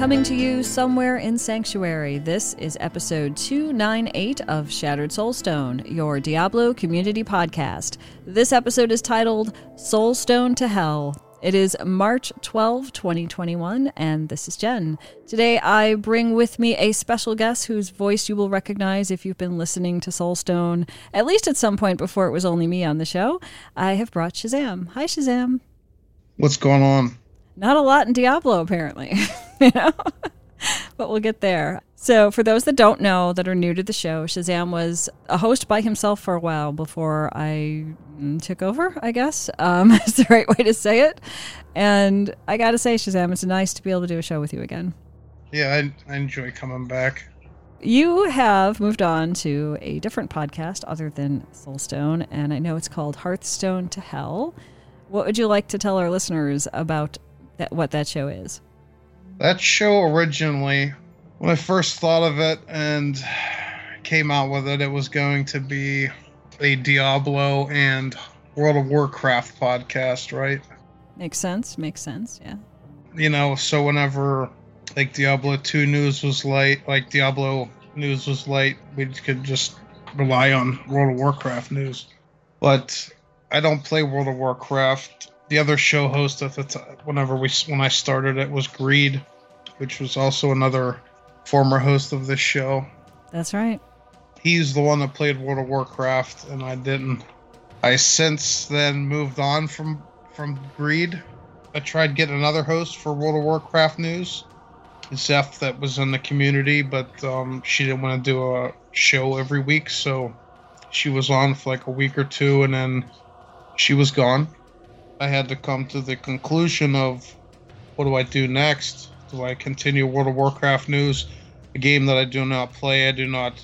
Coming to you somewhere in Sanctuary, this is episode 298 of Shattered Soulstone, your Diablo Community Podcast. This episode is titled Soulstone to Hell. It is March 12, 2021, and this is Jen. Today I bring with me a special guest whose voice you will recognize if you've been listening to Soulstone, at least at some point before it was only me on the show. I have brought Shazam. Hi, Shazam. What's going on? Not a lot in Diablo, apparently. you know? but we'll get there. So, for those that don't know, that are new to the show, Shazam was a host by himself for a while before I took over, I guess um, is the right way to say it. And I got to say, Shazam, it's nice to be able to do a show with you again. Yeah, I, I enjoy coming back. You have moved on to a different podcast other than Soulstone, and I know it's called Hearthstone to Hell. What would you like to tell our listeners about that, what that show is? That show originally, when I first thought of it and came out with it, it was going to be a Diablo and World of Warcraft podcast, right? Makes sense. Makes sense. Yeah. You know, so whenever like Diablo 2 news was late, like Diablo news was late, we could just rely on World of Warcraft news. But I don't play World of Warcraft. The other show host at the time, whenever we when I started it, was Greed, which was also another former host of this show. That's right. He's the one that played World of Warcraft, and I didn't. I since then moved on from from Greed. I tried getting another host for World of Warcraft news, Zeph, that was in the community, but um, she didn't want to do a show every week, so she was on for like a week or two, and then she was gone. I had to come to the conclusion of what do I do next? Do I continue World of Warcraft news, a game that I do not play? I do not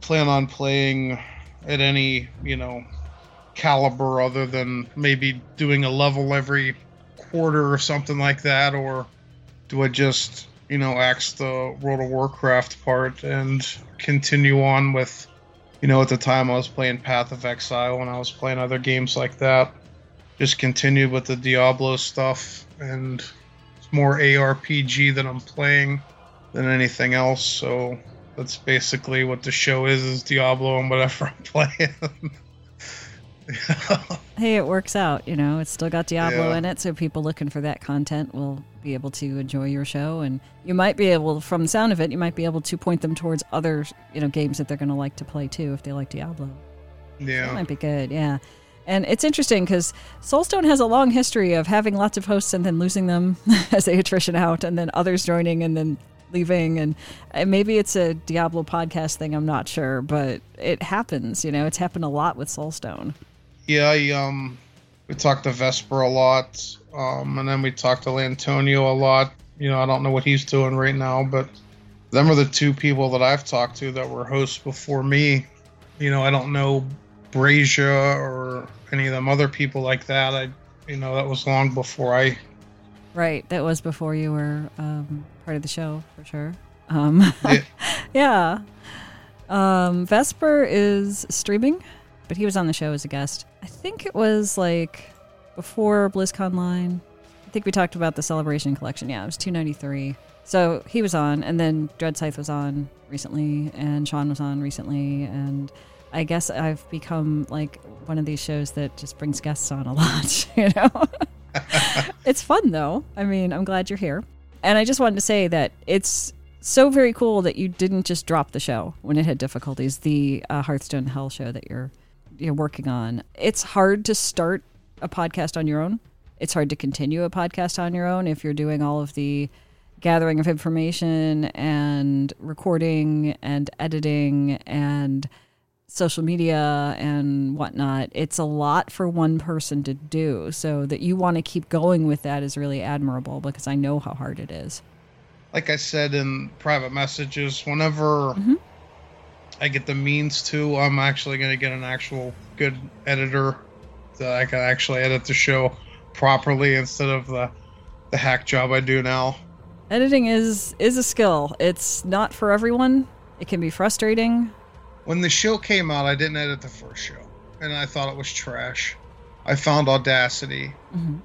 plan on playing at any, you know, caliber other than maybe doing a level every quarter or something like that, or do I just, you know, axe the World of Warcraft part and continue on with you know, at the time I was playing Path of Exile and I was playing other games like that. Just continued with the Diablo stuff and it's more ARPG that I'm playing than anything else. So that's basically what the show is is Diablo and whatever I'm playing. hey, it works out. You know, it's still got Diablo Yeah. in it, so people looking for that content will be able to enjoy your show, and you might be able, from the sound of it, you might be able to point them towards other, you know, games that they're going to like to play too if they like Diablo. Yeah. That yeah. might be good. Yeah. And it's interesting because Soulstone has a long history of having lots of hosts and then losing them as they attrition out, and then others joining and then leaving. And maybe it's a Diablo podcast thing. I'm not sure, but it happens. You know, it's happened a lot with Soulstone. Yeah, I, um, we talked to Vesper a lot, um, and then we talked to Lantonio a lot. You know, I don't know what he's doing right now, but them are the two people that I've talked to that were hosts before me. You know, I don't know Brazia or any of them other people like that. I, you know, that was long before I. Right. That was before you were um, part of the show, for sure. Um, Yeah. yeah. Um, Vesper is streaming, but he was on the show as a guest. I think it was like before BlizzConline. I think we talked about the Celebration Collection. Yeah, it was 293. So he was on, and then Dread Scythe was on recently, and Sean was on recently, and I guess I've become like one of these shows that just brings guests on a lot, you know? it's fun though. I mean, I'm glad you're here. And I just wanted to say that it's so very cool that you didn't just drop the show when it had difficulties. The uh, Hearthstone Hell show that you're you're working on. It's hard to start a podcast on your own. It's hard to continue a podcast on your own if you're doing all of the gathering of information and recording and editing and social media and whatnot. It's a lot for one person to do. So that you want to keep going with that is really admirable because I know how hard it is. like I said in private messages, whenever Mhm. I get the means to, I'm actually going to get an actual good editor that I can actually edit the show properly instead of the the hack job I do now. Editing is is a skill. It's not for everyone. It can be frustrating. When the show came out, I didn't edit the first show, and I thought it was trash. I found Audacity, Mhm.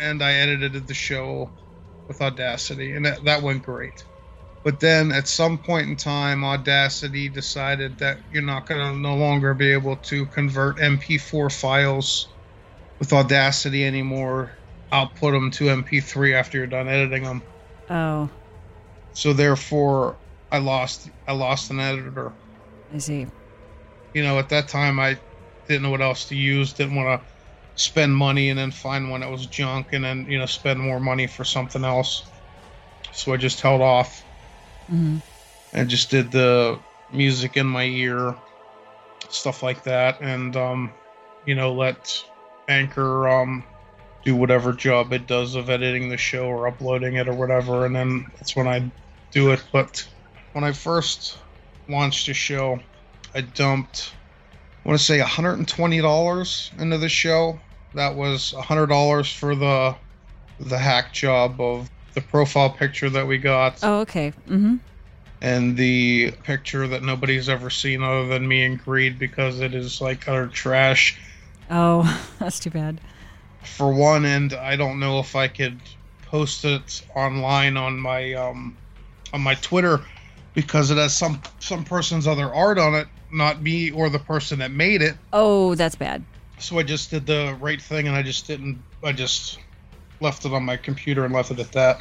and I edited the show with Audacity, and that, that went great. But then at some point in time, Audacity decided that you're not going to no longer be able to convert MP4 files with Audacity anymore, output them to MP3 after you're done editing them. Oh, So therefore, I lost I lost an editor. I see. You know, at that time, I didn't know what else to use. Didn't want to spend money and then find one that was junk, and then you know spend more money for something else. So I just held off. hmm and just did the music in my ear, stuff like that, and um, you know, let Anchor um do whatever job it does of editing the show or uploading it or whatever, and then that's when I do it. But when I first launched the show, I dumped I want to say $120 into the show. That was $100 for the the hack job of the profile picture that we got Oh, okay. hmm and the picture that nobody's ever seen other than me and Greed because it is like utter trash. Oh, that's too bad. For one, and I don't know if I could post it online on my um on my Twitter because it has some some person's other art on it, not me or the person that made it. Oh, that's bad. So I just did the right thing and I just didn't I just left it on my computer and left it at that.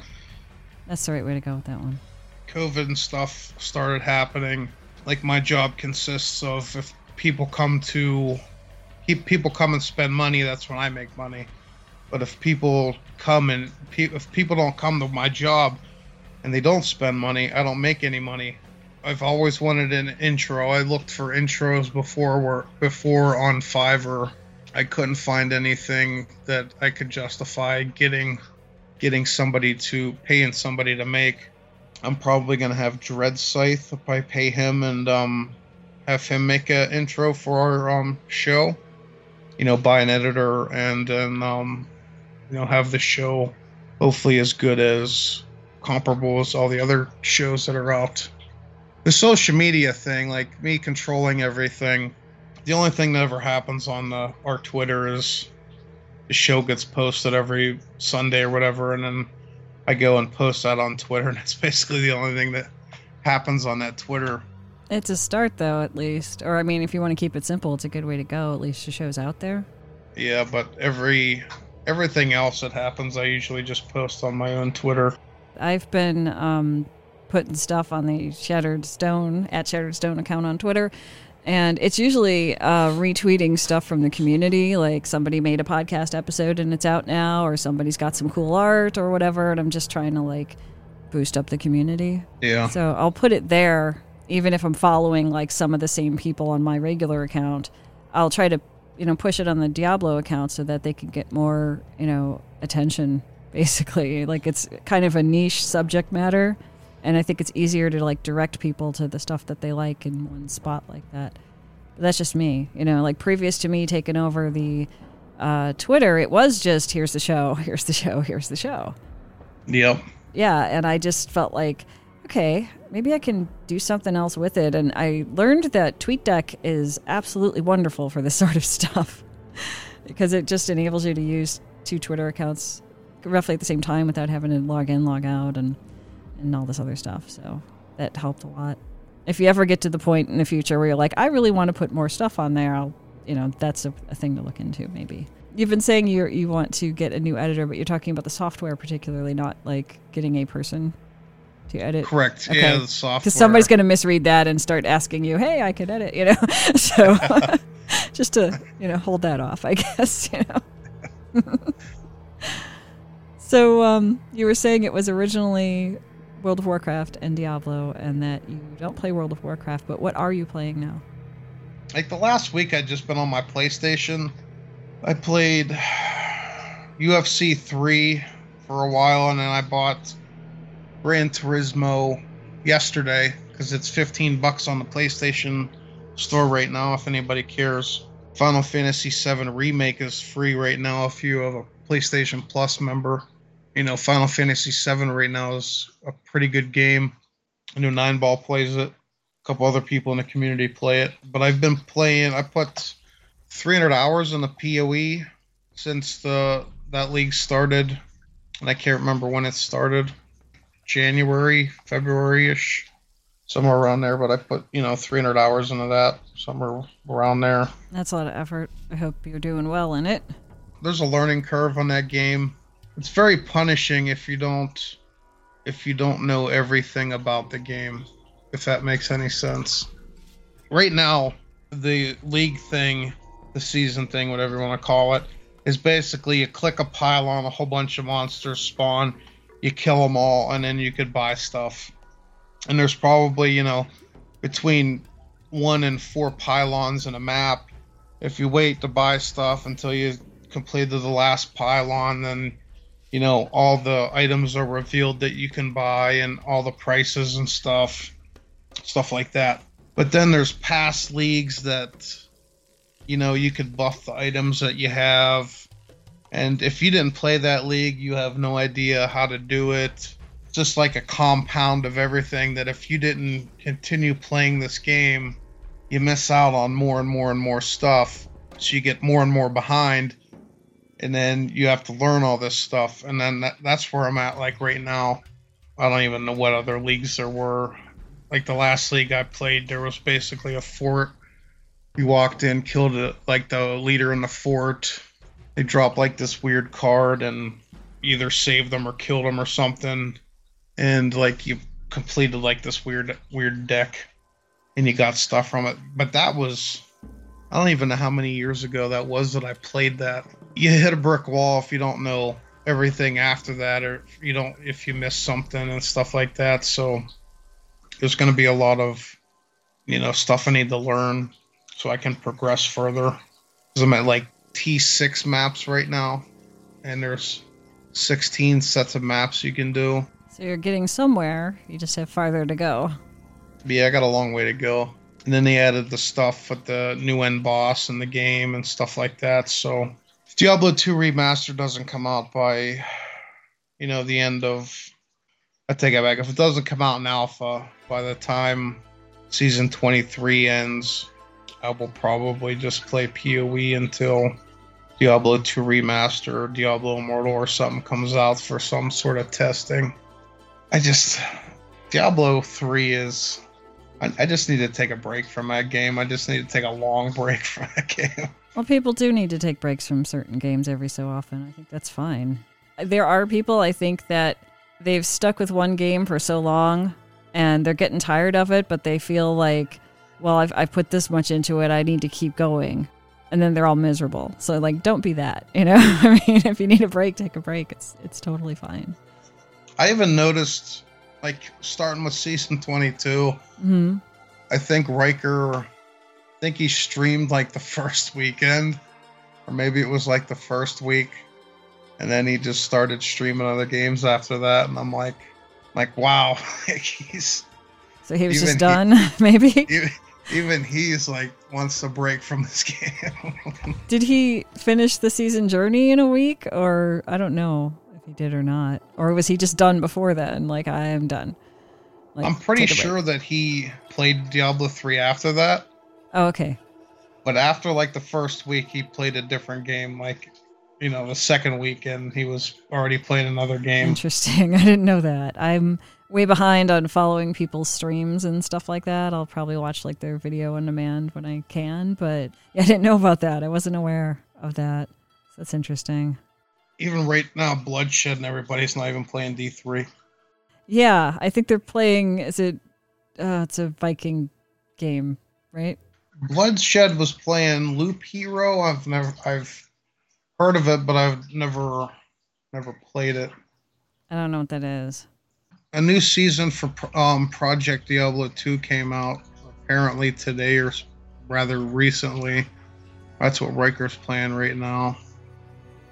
That's the right way to go with that one. COVID and stuff started happening, like my job consists of if people come to, if people come and spend money, that's when I make money. But if people come and if people don't come to my job, and they don't spend money, I don't make any money. I've always wanted an intro. I looked for intros before were before on Fiverr. I couldn't find anything that I could justify getting getting somebody to paying somebody to make. I'm probably gonna have Dread Scythe if I pay him and um, have him make an intro for our um, show. You know, buy an editor and then um, you know have the show hopefully as good as comparable as all the other shows that are out. The social media thing, like me controlling everything, the only thing that ever happens on the, our Twitter is the show gets posted every Sunday or whatever, and then I go and post that on Twitter, and that's basically the only thing that happens on that Twitter. It's a start, though, at least. Or, I mean, if you want to keep it simple, it's a good way to go. At least the show's out there. Yeah, but every everything else that happens, I usually just post on my own Twitter. I've been um, putting stuff on the Shattered Stone at Shattered Stone account on Twitter, and it's usually uh, retweeting stuff from the community. Like somebody made a podcast episode and it's out now, or somebody's got some cool art or whatever, and I'm just trying to like boost up the community. Yeah, So I'll put it there, even if I'm following like some of the same people on my regular account. I'll try to, you know, push it on the Diablo account so that they can get more, you know, attention. Basically, like it's kind of a niche subject matter, and I think it's easier to like direct people to the stuff that they like in one spot like that. But that's just me, you know. Like previous to me taking over the uh, Twitter, it was just here's the show, here's the show, here's the show yep. yeah and i just felt like okay maybe i can do something else with it and i learned that tweetdeck is absolutely wonderful for this sort of stuff because it just enables you to use two twitter accounts roughly at the same time without having to log in log out and and all this other stuff so that helped a lot if you ever get to the point in the future where you're like i really want to put more stuff on there i'll you know that's a, a thing to look into maybe you've been saying you you want to get a new editor but you're talking about the software particularly not like getting a person to edit Correct. Okay. Yeah, the software. because somebody's going to misread that and start asking you hey i could edit you know so just to you know hold that off i guess you know so um you were saying it was originally world of warcraft and diablo and that you don't play world of warcraft but what are you playing now like the last week I'd just been on my PlayStation. I played UFC 3 for a while and then I bought Gran Turismo yesterday because it's 15 bucks on the PlayStation store right now if anybody cares. Final Fantasy VII Remake is free right now if you have a PlayStation Plus member. You know, Final Fantasy VII right now is a pretty good game. I know Nine Ball plays it. A couple other people in the community play it. But I've been playing. I put 300 hours in the POE since the that league started, and I can't remember when it started. January, February ish, somewhere around there. But I put you know 300 hours into that, somewhere around there. That's a lot of effort. I hope you're doing well in it. There's a learning curve on that game. It's very punishing if you don't if you don't know everything about the game, if that makes any sense. Right now, the league thing, the season thing, whatever you want to call it, is basically you click a pile on a whole bunch of monsters spawn, you kill them all, and then you could buy stuff. And there's probably, you know, between one and four pylons in a map. If you wait to buy stuff until you completed the last pylon, then you know all the items are revealed that you can buy and all the prices and stuff stuff like that. But then there's past leagues that you know you could buff the items that you have. And if you didn't play that league you have no idea how to do it. It's just like a compound of everything that if you didn't continue playing this game you miss out on more and more and more stuff. So you get more and more behind and then you have to learn all this stuff and then that, that's where i'm at like right now. I don't even know what other leagues there were. Like the last league i played there was basically a fort. You walked in killed it like the leader in the fort. They dropped like this weird card and either saved them or killed them or something. And like you completed like this weird weird deck and you got stuff from it. But that was I don't even know how many years ago that was that I played that. You hit a brick wall if you don't know everything after that, or you don't if you miss something and stuff like that. So there's going to be a lot of you know stuff I need to learn so I can progress further. Because I'm at like T6 maps right now, and there's 16 sets of maps you can do. So you're getting somewhere. You just have farther to go. Yeah, I got a long way to go and then they added the stuff with the new end boss in the game and stuff like that. So Diablo 2 remaster doesn't come out by you know the end of I take it back. If it doesn't come out in alpha by the time season 23 ends, I will probably just play PoE until Diablo 2 remaster or Diablo Immortal or something comes out for some sort of testing. I just Diablo 3 is I, I just need to take a break from that game. I just need to take a long break from that game. Well, people do need to take breaks from certain games every so often. I think that's fine. There are people, I think, that they've stuck with one game for so long and they're getting tired of it, but they feel like, well, I've, I've put this much into it. I need to keep going. And then they're all miserable. So, like, don't be that. You know, I mean, if you need a break, take a break. It's it's totally fine. I even noticed like starting with season 22. hmm I think Rhykker, think he streamed like the first weekend, or maybe it was like the first week, and then he just started streaming other games after that. And I'm like, like wow, he's So he was just done, maybe. even, even he's like wants a break from this game. Did he finish the season journey in a week, or I don't know if he did or not, or was he just done before then? Like I am done. Like, I'm pretty break. sure that he played Diablo 3 after that. Oh, okay. But after like the first week, he played a different game. Like, you know, the second weekend, he was already playing another game. Interesting. I didn't know that. I'm way behind on following people's streams and stuff like that. I'll probably watch like their video on demand when I can, but yeah, I didn't know about that. I wasn't aware of that. So that's interesting. Even right now, Bloodshed and everybody's not even playing D3. Yeah, I think they're playing. Is it? Uh, it's a Viking game, right? Bloodshed was playing Loop Hero. I've never, I've heard of it, but I've never, never played it. I don't know what that is. A new season for um, Project Diablo 2 came out apparently today or rather recently. That's what Rhykker's playing right now.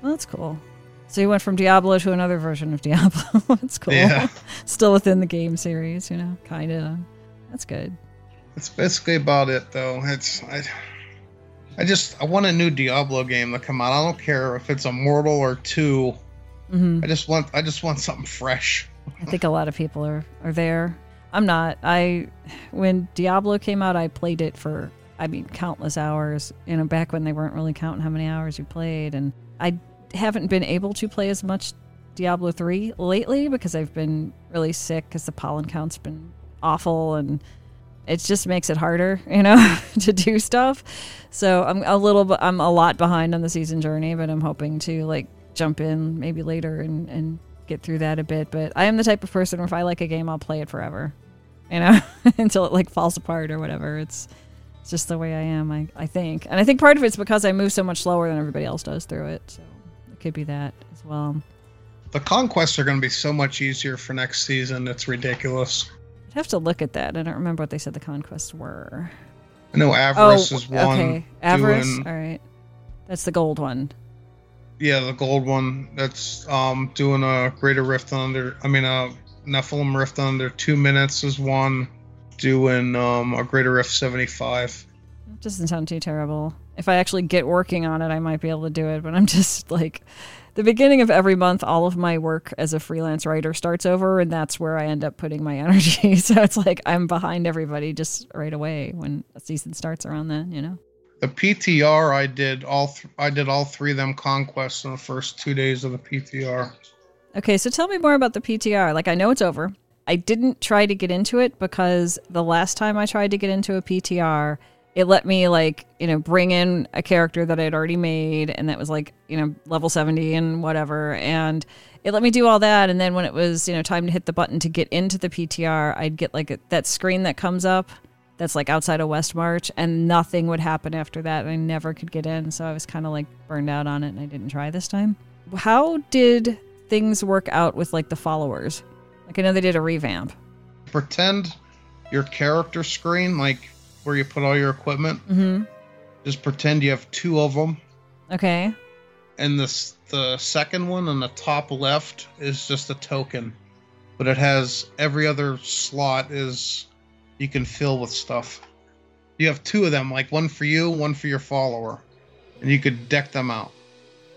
Well, that's cool. So you went from Diablo to another version of Diablo. That's cool. Yeah. Still within the game series, you know, kind of. That's good. That's basically about it, though. It's I, I just I want a new Diablo game to come out. I don't care if it's Immortal or two. hmm I just want I just want something fresh. I think a lot of people are are there. I'm not. I when Diablo came out, I played it for I mean countless hours. You know, back when they weren't really counting how many hours you played, and I haven't been able to play as much Diablo three lately because I've been really sick because the pollen count's been awful and it just makes it harder, you know, to do stuff. So I'm a little, I'm a lot behind on the season journey, but I'm hoping to like jump in maybe later and and get through that a bit. But I am the type of person where if I like a game, I'll play it forever, you know, until it like falls apart or whatever. It's it's just the way I am. I I think, and I think part of it's because I move so much slower than everybody else does through it. So it could be that as well. The conquests are going to be so much easier for next season. It's ridiculous. I'd have to look at that. I don't remember what they said the conquests were. I know Avarice is one. Oh, okay. Avarice. doing- All right. That's the gold one. Yeah, the gold one. That's um doing a greater rift under. I mean, a Nephilim rift under two minutes is one. Doing um a greater rift seventy five. Doesn't sound too terrible. If I actually get working on it, I might be able to do it. But I'm just like, the beginning of every month, all of my work as a freelance writer starts over, and that's where I end up putting my energy. so it's like I'm behind everybody just right away when a season starts around then, you know? The PTR I did all th- I did all three of them conquests in the first two days of the PTR. Okay, so tell me more about the PTR. Like, I know it's over. I didn't try to get into it because the last time I tried to get into a PTR, it let me, like, you know, bring in a character that I had already made and that was, like, you know, level 70 and whatever. And it let me do all that. And then when it was, you know, time to hit the button to get into the PTR, I'd get, like, a, that screen that comes up that's, like, outside of West March and nothing would happen after that. I never could get in. So I was kind of, like, burned out on it and I didn't try this time. How did things work out with like the followers? Like I know they did a revamp. Pretend your character screen, like where you put all your equipment. Mm-hmm. Just pretend you have two of them, Okay. and this the second one on the top left is just a token, but it has every other slot is you can fill with stuff. You have two of them, like one for you, one for your follower, and you could deck them out.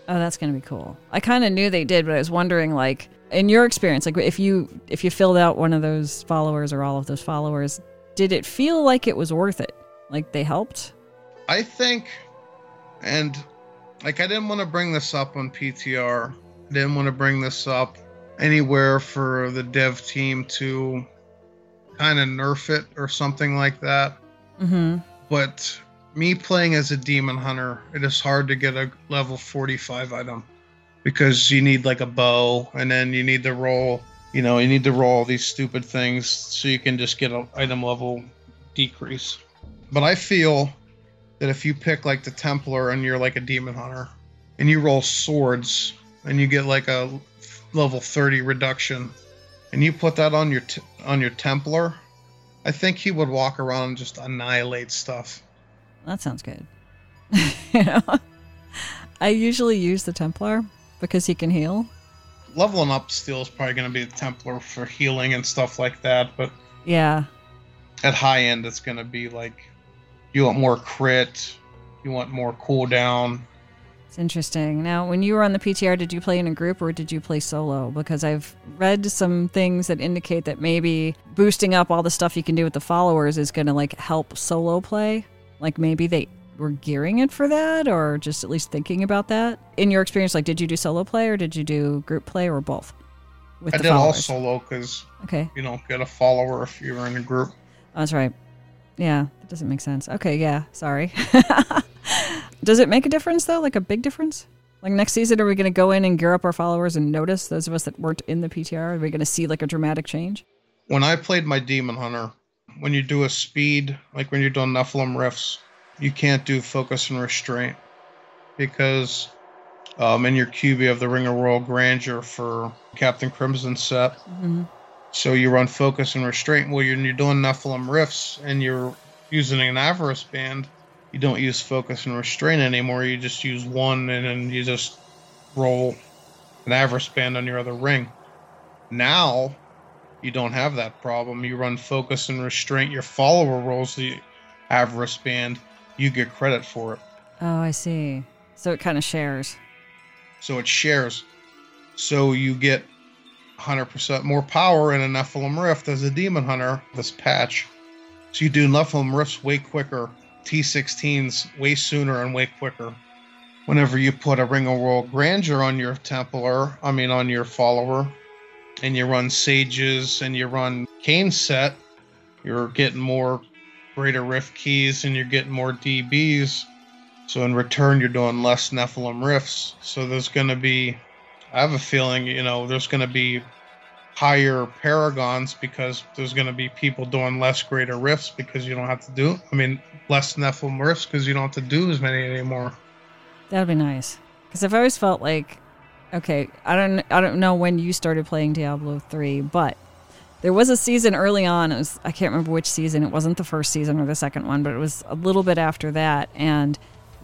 Oh, that's gonna be cool. I kind of knew they did, but I was wondering, like, in your experience, like if you if you filled out one of those followers or all of those followers, did it feel like it was worth it? Like they helped? I think, and like I didn't want to bring this up on PTR. I didn't want to bring this up anywhere for the dev team to kind of nerf it or something like that. Mm-hmm. But me playing as a demon hunter, it is hard to get a level 45 item because you need like a bow and then you need to roll, you know, you need to roll these stupid things so you can just get an item level decrease. But I feel that if you pick like the Templar and you're like a demon hunter and you roll swords and you get like a level 30 reduction and you put that on your t- on your Templar, I think he would walk around and just annihilate stuff. That sounds good. you know, I usually use the Templar because he can heal. Leveling up steel is probably going to be the Templar for healing and stuff like that, but Yeah. at high end, it's going to be like you want more crit, you want more cooldown. It's interesting. Now, when you were on the PTR, did you play in a group or did you play solo? Because I've read some things that indicate that maybe boosting up all the stuff you can do with the followers is going to like help solo play. Like maybe they were gearing it for that or just at least thinking about that. In your experience, like did you do solo play or did you do group play or both? With I the did all solo because Okay. you don't get a follower if you're in a group. That's right. Yeah, that doesn't make sense. Okay, yeah, sorry. Does it make a difference though? Like a big difference? Like next season, are we going to go in and gear up our followers and notice those of us that weren't in the PTR? Are we going to see like a dramatic change? When I played my demon hunter, when you do a speed, like when you're doing Nephilim rifts, you can't do focus and restraint because um, in your cube you have the Ring of Royal Grandeur for Captain Crimson set. Mm-hmm. So you run focus and restraint. Well, you're, you're doing Nephilim rifts and you're using an avarice band. You don't use focus and restraint anymore. You just use one and then you just roll. an Avarice band on your other ring. Now, you don't have that problem. You run focus and restraint. Your follower rolls the Avarice band. You get credit for it. Oh, I see. So it kind of shares. So it shares. So you get 100% more power in a Nephilim Rift as a Demon Hunter this patch. So you do Nephilim Rifts way quicker, T16s way sooner and way quicker. Whenever you put a Ring of Royal Grandeur on your Templar, I mean on your follower, and you run Sages and you run Cain set, you're getting more Greater Rift keys and you're getting more DBs. So in return, you're doing less Nephilim Rifts. So there's going to be I have a feeling, you know, there's going to be higher paragons because there's going to be people doing less greater rifts because you don't have to do, I mean, less Nephilim rifts because you don't have to do as many anymore. That'd be nice. Because I've always felt like, okay, I don't, I don't know when you started playing Diablo three, but there was a season early on. It was I can't remember which season. It wasn't the first season or the second one, but it was a little bit after that, and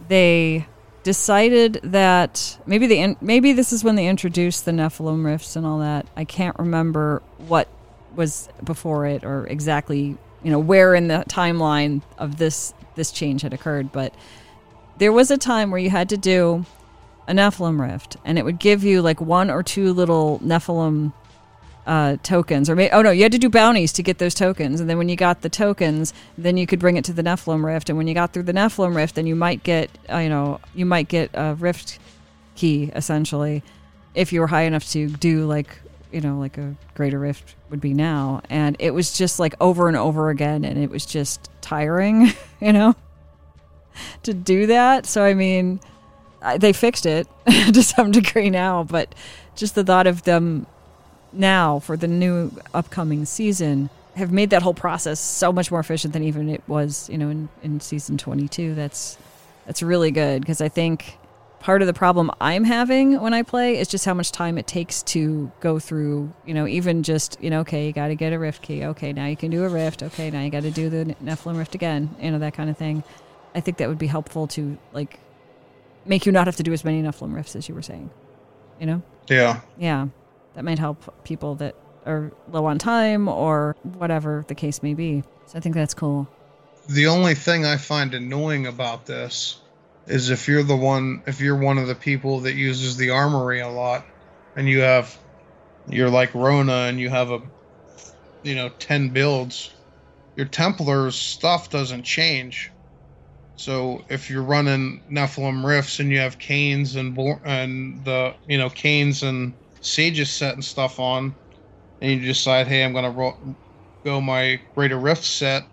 they decided that maybe they maybe this is when they introduced the Nephilim rifts and all that. I can't remember what was before it or exactly you know where in the timeline of this this change had occurred, but there was a time where you had to do a Nephilim rift, and it would give you like one or two little Nephilim uh, tokens, or may, oh no, you had to do bounties to get those tokens, and then when you got the tokens, then you could bring it to the Nephilim Rift, and when you got through the Nephilim Rift, then you might get, uh, you know, you might get a Rift key essentially, if you were high enough to do like, you know, like a Greater Rift would be now, and it was just like over and over again, and it was just tiring, you know, to do that. So I mean, they fixed it to some degree now, but just the thought of them now for the new upcoming season have made that whole process so much more efficient than even it was, you know, in, in season 22. That's that's really good because I think part of the problem I'm having when I play is just how much time it takes to go through, you know, even just, you know, okay, you got to get a rift key. Okay, now you can do a rift. Okay, now you got to do the Nephilim rift again, you know, that kind of thing. I think that would be helpful to like make you not have to do as many Nephilim rifts as you were saying, you know? Yeah. Yeah that might help people that are low on time or whatever the case may be. So I think that's cool. The only thing I find annoying about this is if you're the one if you're one of the people that uses the armory a lot and you have you're like Rona and you have a you know 10 builds your Templar's stuff doesn't change. So if you're running Nephilim Rifts and you have Cain's and and the you know Cain's and Sage's set and stuff on, and you decide, hey, I'm gonna ro- go my Greater Rift set,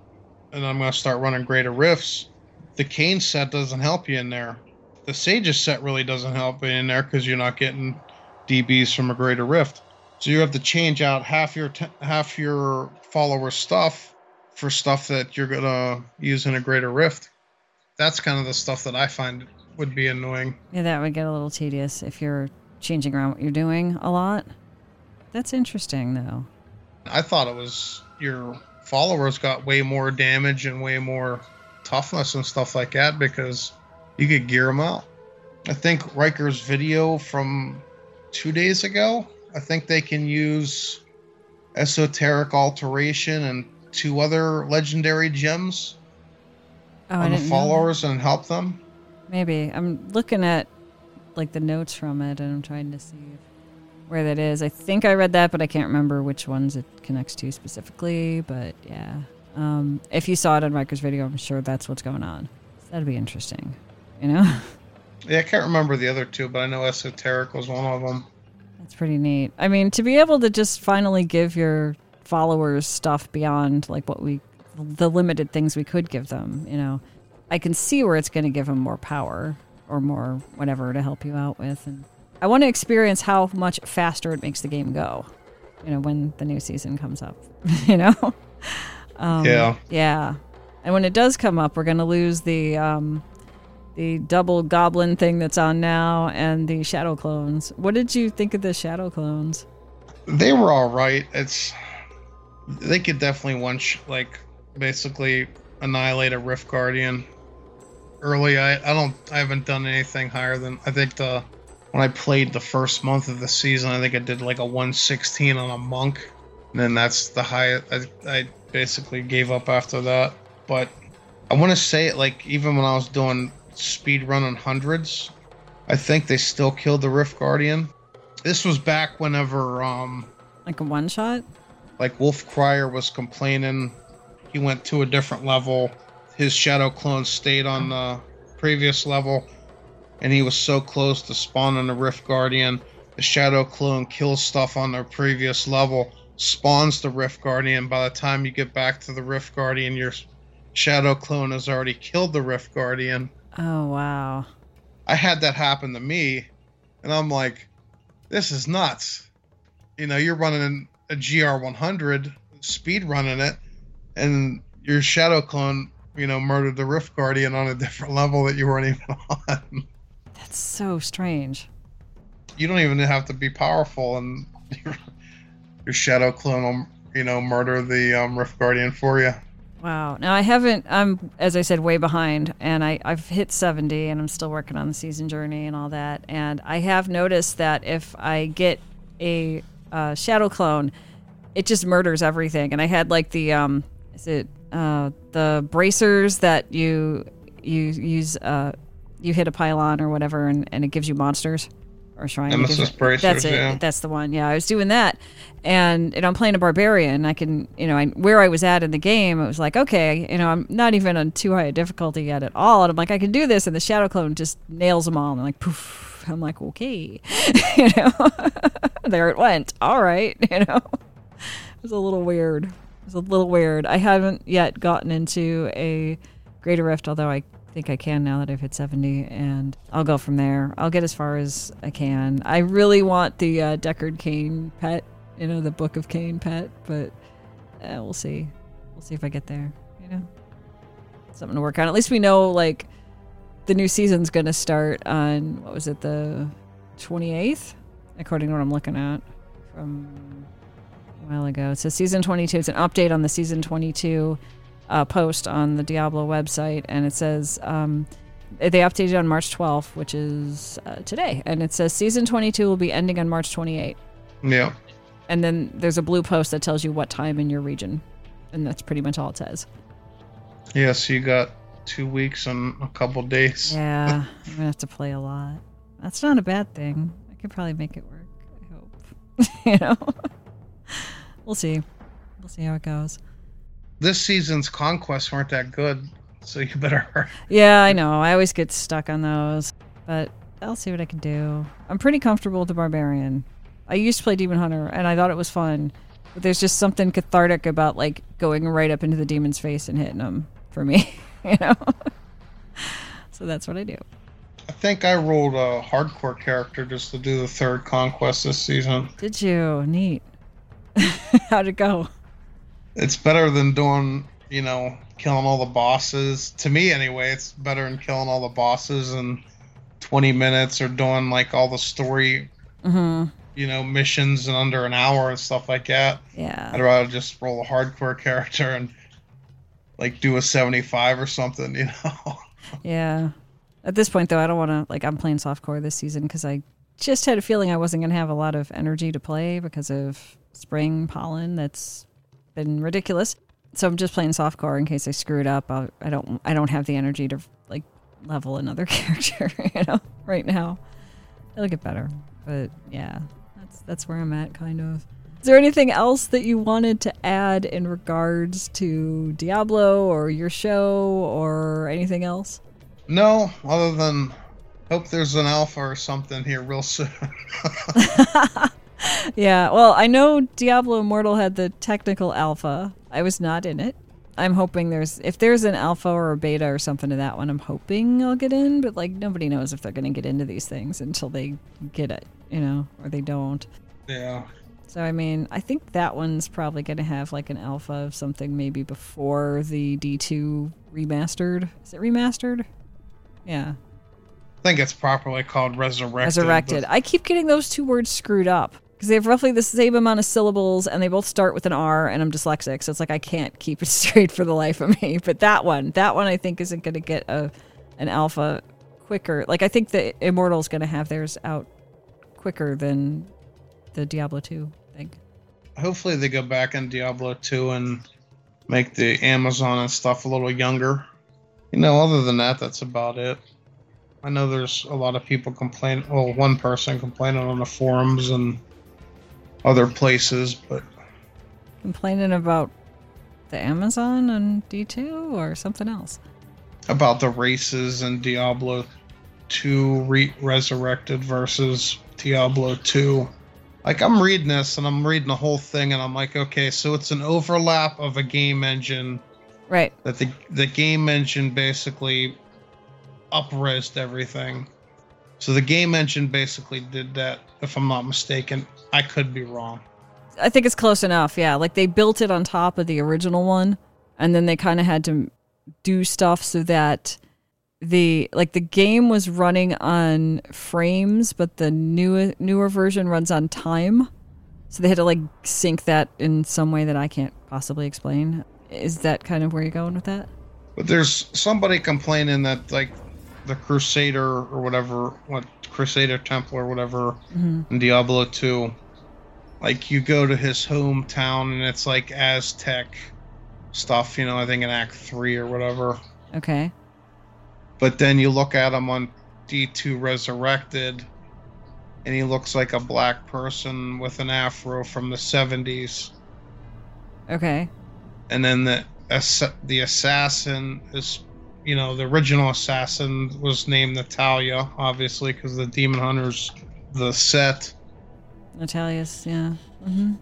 and I'm gonna start running Greater Rifts. The Cain set doesn't help you in there. The Sage's set really doesn't help you in there because you're not getting DBs from a Greater Rift. So you have to change out half your t- half your follower stuff for stuff that you're gonna use in a Greater Rift. That's kind of the stuff that I find would be annoying. Yeah, that would get a little tedious if you're changing around what you're doing a lot. That's interesting, though. I thought it was your followers got way more damage and way more toughness and stuff like that because you could gear them out. I think Rhykker's video from two days ago, I think they can use esoteric alteration and two other legendary gems oh, on the followers and help them. Maybe. I'm looking at like the notes from it, and I'm trying to see where that is. I think I read that, but I can't remember which ones it connects to specifically. But yeah, um, if you saw it on Rhykker's video, I'm sure that's what's going on. That'd be interesting, you know. Yeah, I can't remember the other two, but I know esoteric was one of them. That's pretty neat. I mean, to be able to just finally give your followers stuff beyond like what we, the limited things we could give them, you know, I can see where it's going to give them more power or more whatever to help you out with. And I want to experience how much faster it makes the game go. You know, when the new season comes up. you know. Um, yeah. Yeah. And when it does come up, we're going to lose the um, the double goblin thing that's on now and the shadow clones. What did you think of the shadow clones? They were all right. It's they could definitely one sh- like basically annihilate a Rift Guardian early. I, I don't I haven't done anything higher than I think the when I played the first month of the season, I think I did like a 116 on a monk. And then that's the highest. I, I basically gave up after that. But I want to say it like even when I was doing speed run running hundreds, I think they still killed the Rift Guardian. This was back whenever um Like a one shot? like Wolf Crier was complaining he went to a different level. His shadow clone stayed on the previous level, and he was so close to spawning the Rift Guardian. The shadow clone kills stuff on their previous level, spawns the Rift Guardian. By the time you get back to the Rift Guardian, your shadow clone has already killed the Rift Guardian. Oh wow. I had that happen to me, and I'm like, this is nuts. You know, you're running a GR100, speed running it, and your shadow clone, you know, murdered the Rift Guardian on a different level that you weren't even on. That's so strange. You don't even have to be powerful, and your, your shadow clone will, you know, murder the um, Rift Guardian for you. Wow. Now I haven't. I'm as I said way behind, and I I've hit 70, and I'm still working on the season journey and all that. And I have noticed that if I get a uh, shadow clone, it just murders everything. And I had like the um, is it uh the bracers that you you use uh you hit a pylon or whatever, and and it gives you monsters or shrine. Nemesis bracers, That's it. yeah. That's the one. Yeah, I was doing that, and you know, I'm playing a barbarian. I can, you know, I, where I was at in the game, it was like, okay, you know, I'm not even on too high a difficulty yet at all, and I'm like, I can do this, and the shadow clone just nails them all. And I'm like, poof. I'm like, okay, you know, there it went. All right, you know, it was a little weird. Was a little weird. I haven't yet gotten into a greater rift, although I think I can now that I've hit 70, and I'll go from there. I'll get as far as I can. I really want the uh, Deckard Cain pet, you know, the Book of Cain pet, but uh, we'll see. We'll see if I get there, you know? Something to work on. At least we know, like, the new season's going to start on, what was it, the 28th? According to what I'm looking at from a while ago. It says season 22. It's an update on the season 22 uh, post on the Diablo website, and it says um, they updated on March 12th, which is uh, today, and it says season 22 will be ending on March 28th. Yeah. And then there's a blue post that tells you what time in your region, and that's pretty much all it says. Yeah, so you got two weeks and a couple days. Yeah, I'm gonna have to play a lot. That's not a bad thing. I could probably make it work. I hope. you know, we'll see. We'll see how it goes. This season's conquests weren't that good, so you better. Yeah, I know. I always get stuck on those, but I'll see what I can do. I'm pretty comfortable with the barbarian. I used to play Demon Hunter, and I thought it was fun, but there's just something cathartic about like going right up into the demon's face and hitting him for me, you know. so that's what I do. I think I rolled a hardcore character just to do the third conquest this season. Did you? Neat. How'd it go? It's better than doing, you know, killing all the bosses. To me, anyway, it's better than killing all the bosses in 20 minutes or doing like all the story, mm-hmm. you know, missions in under an hour and stuff like that. Yeah. I'd rather just roll a hardcore character and like do a 75 or something, you know. Yeah. At this point, though, I don't want to like. I'm playing softcore this season because I just had a feeling I wasn't going to have a lot of energy to play because of spring pollen. That's been ridiculous. So I'm just playing softcore in case I screw it up. I'll, I don't. I don't have the energy to like level another character. You know, right now it'll get better. But yeah, that's that's where I'm at, kind of. Is there anything else that you wanted to add in regards to Diablo or your show or anything else? No, other than hope there's an alpha or something here real soon. Yeah, well, I know Diablo Immortal had the technical alpha. I was not in it. I'm hoping there's if there's an alpha or a beta or something to that one, I'm hoping I'll get in, but like nobody knows if they're going to get into these things until they get it, you know, or they don't. yeah. So I mean, I think that one's probably going to have like an alpha of something maybe before the D2 remastered. Is it remastered? Yeah, I think it's properly called resurrected. resurrected. I keep getting those two words screwed up because they have roughly the same amount of syllables and they both start with an R, and I'm dyslexic, so it's like I can't keep it straight for the life of me. But that one, that one, I think isn't going to get a an alpha quicker. Like I think the Immortal's going to have theirs out quicker than the Diablo 2 thing. Hopefully, they go back in Diablo 2 and make the Amazon and stuff a little younger. You know, other than that, that's about it. I know there's a lot of people complaining. Well, one person complaining on the forums and other places, but Complaining about the Amazon and D2 or something else? about the races in Diablo 2 re- Resurrected versus Diablo 2. Like, I'm reading this and I'm reading the whole thing, and I'm like, okay, so it's an overlap of a game engine Right. that the, the game engine basically upresed everything. So the game engine basically did that, if I'm not mistaken. I could be wrong. I think it's close enough. Yeah, like they built it on top of the original one, and then they kind of had to do stuff so that the like the game was running on frames, but the new newer version runs on time. So they had to like sync that in some way that I can't possibly explain. Is that kind of where you're going with that? But there's somebody complaining that like the Crusader or whatever, what Crusader Temple or whatever mm-hmm. in Diablo 2, like you go to his hometown and it's like Aztec stuff, you know, I think in Act 3 or whatever. Okay. But then you look at him on D2 Resurrected and he looks like a black person with an afro from the 70s. Okay. and then the the assassin is you know the original assassin was named Natalya obviously because the demon hunters the set. Natalya's, yeah. hmm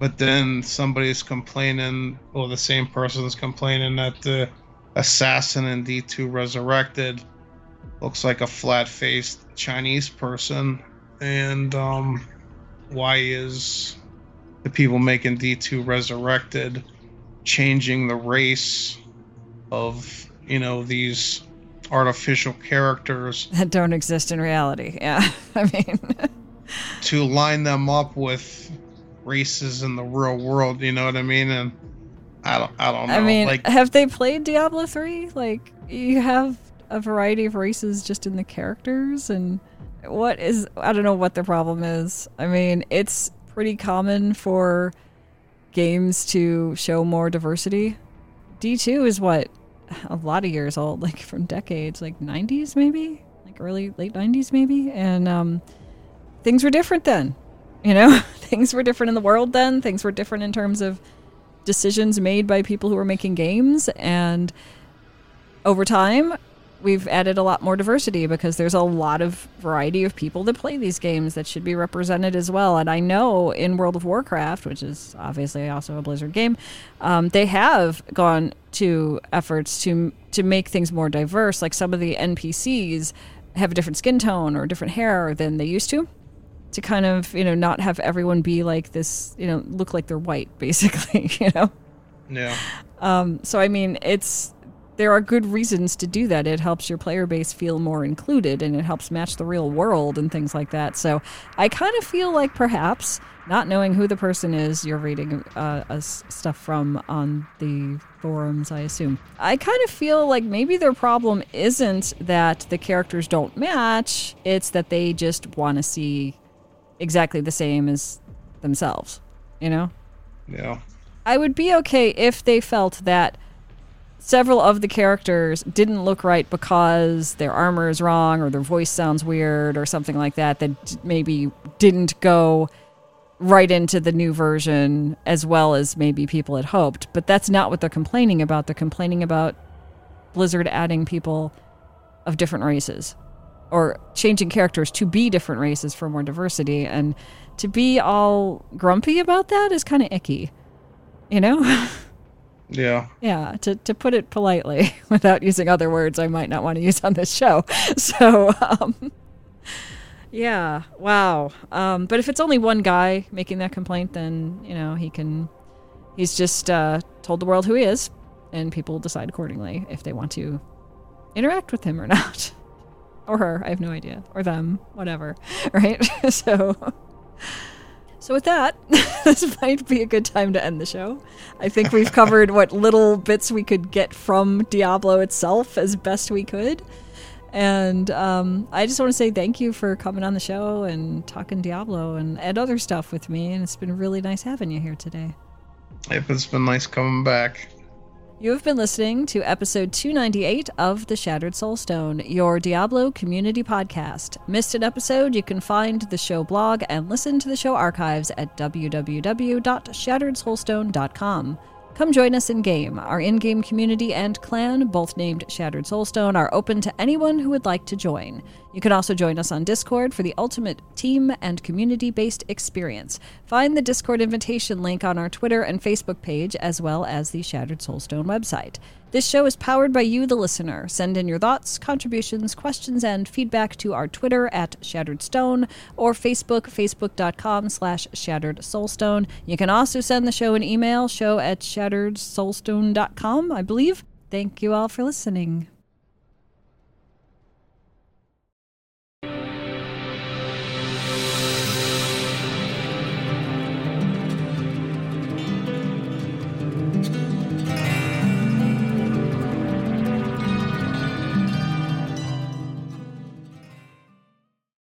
but then somebody's complaining or the same person's complaining that the assassin in D2 resurrected. Looks like a flat-faced Chinese person. And um why is the people making D2 resurrected changing the race of you know these artificial characters That don't exist in reality. Yeah. I mean, to line them up with races in the real world you know what i mean and i don't i don't know I mean, like have they played Diablo 3? Like, you have a variety of races just in the characters, and what is, I don't know what the problem is. I mean, it's pretty common for games to show more diversity. D2 is what? A lot of years old, like from decades, like 90s maybe? Like early, late 90s maybe? And, um, things were different then. You know, things were different in the world then. Things were different in terms of decisions made by people who were making games and over time we've added a lot more diversity because there's a lot of variety of people that play these games that should be represented as well. And i know in world of warcraft which is obviously also a blizzard game um, they have gone to efforts to to make things more diverse. Like some of the npcs have a different skin tone or different hair than they used to to kind of you know not have everyone be like this you know look like they're white basically you know? Yeah. Um, so I mean, it's there are good reasons to do that. It helps your player base feel more included, and it helps match the real world and things like that. So I kind of feel like perhaps not knowing who the person is you're reading uh, us stuff from on the forums, I assume. I kind of feel like maybe their problem isn't that the characters don't match; it's that they just want to see exactly the same as themselves. You know. yeah I would be okay if they felt that several of the characters didn't look right because their armor is wrong or their voice sounds weird or something like that that maybe didn't go right into the new version as well as maybe people had hoped. But that's not what they're complaining about. They're complaining about Blizzard adding people of different races or changing characters to be different races for more diversity and to be all grumpy about that is kind of icky you know yeah. Yeah to, to put it politely without using other words i might not want to use on this show. So um, yeah wow. Um, but if it's only one guy making that complaint then you know he can he's just uh, told the world who he is and people decide accordingly if they want to interact with him or not. Or her i have no idea. Or them whatever right? So so with that, this might be a good time to end the show. I think we've covered what little bits we could get from Diablo itself as best we could. And um, I just want to say thank you for coming on the show and talking Diablo and, and other stuff with me. And it's been really nice having you here today. Yep, it's been nice coming back. You have been listening to episode 298 of The Shattered Soulstone, your Diablo community podcast. Missed an episode? You can find the show blog and listen to the show archives at www.shatteredsoulstone.com. Come join us in game. Our in game community and clan, both named Shattered Soulstone, are open to anyone who would like to join. You can also join us on Discord for the ultimate team and community based experience. Find the Discord invitation link on our Twitter and Facebook page, as well as the Shattered Soulstone website. This show is powered by you, the listener. Send in your thoughts, contributions, questions, and feedback to our Twitter at Shattered Stone or Facebook, facebook.com slash Shattered Soulstone. You can also send the show an email, show at shatteredsoulstone.com, I believe. Thank you all for listening.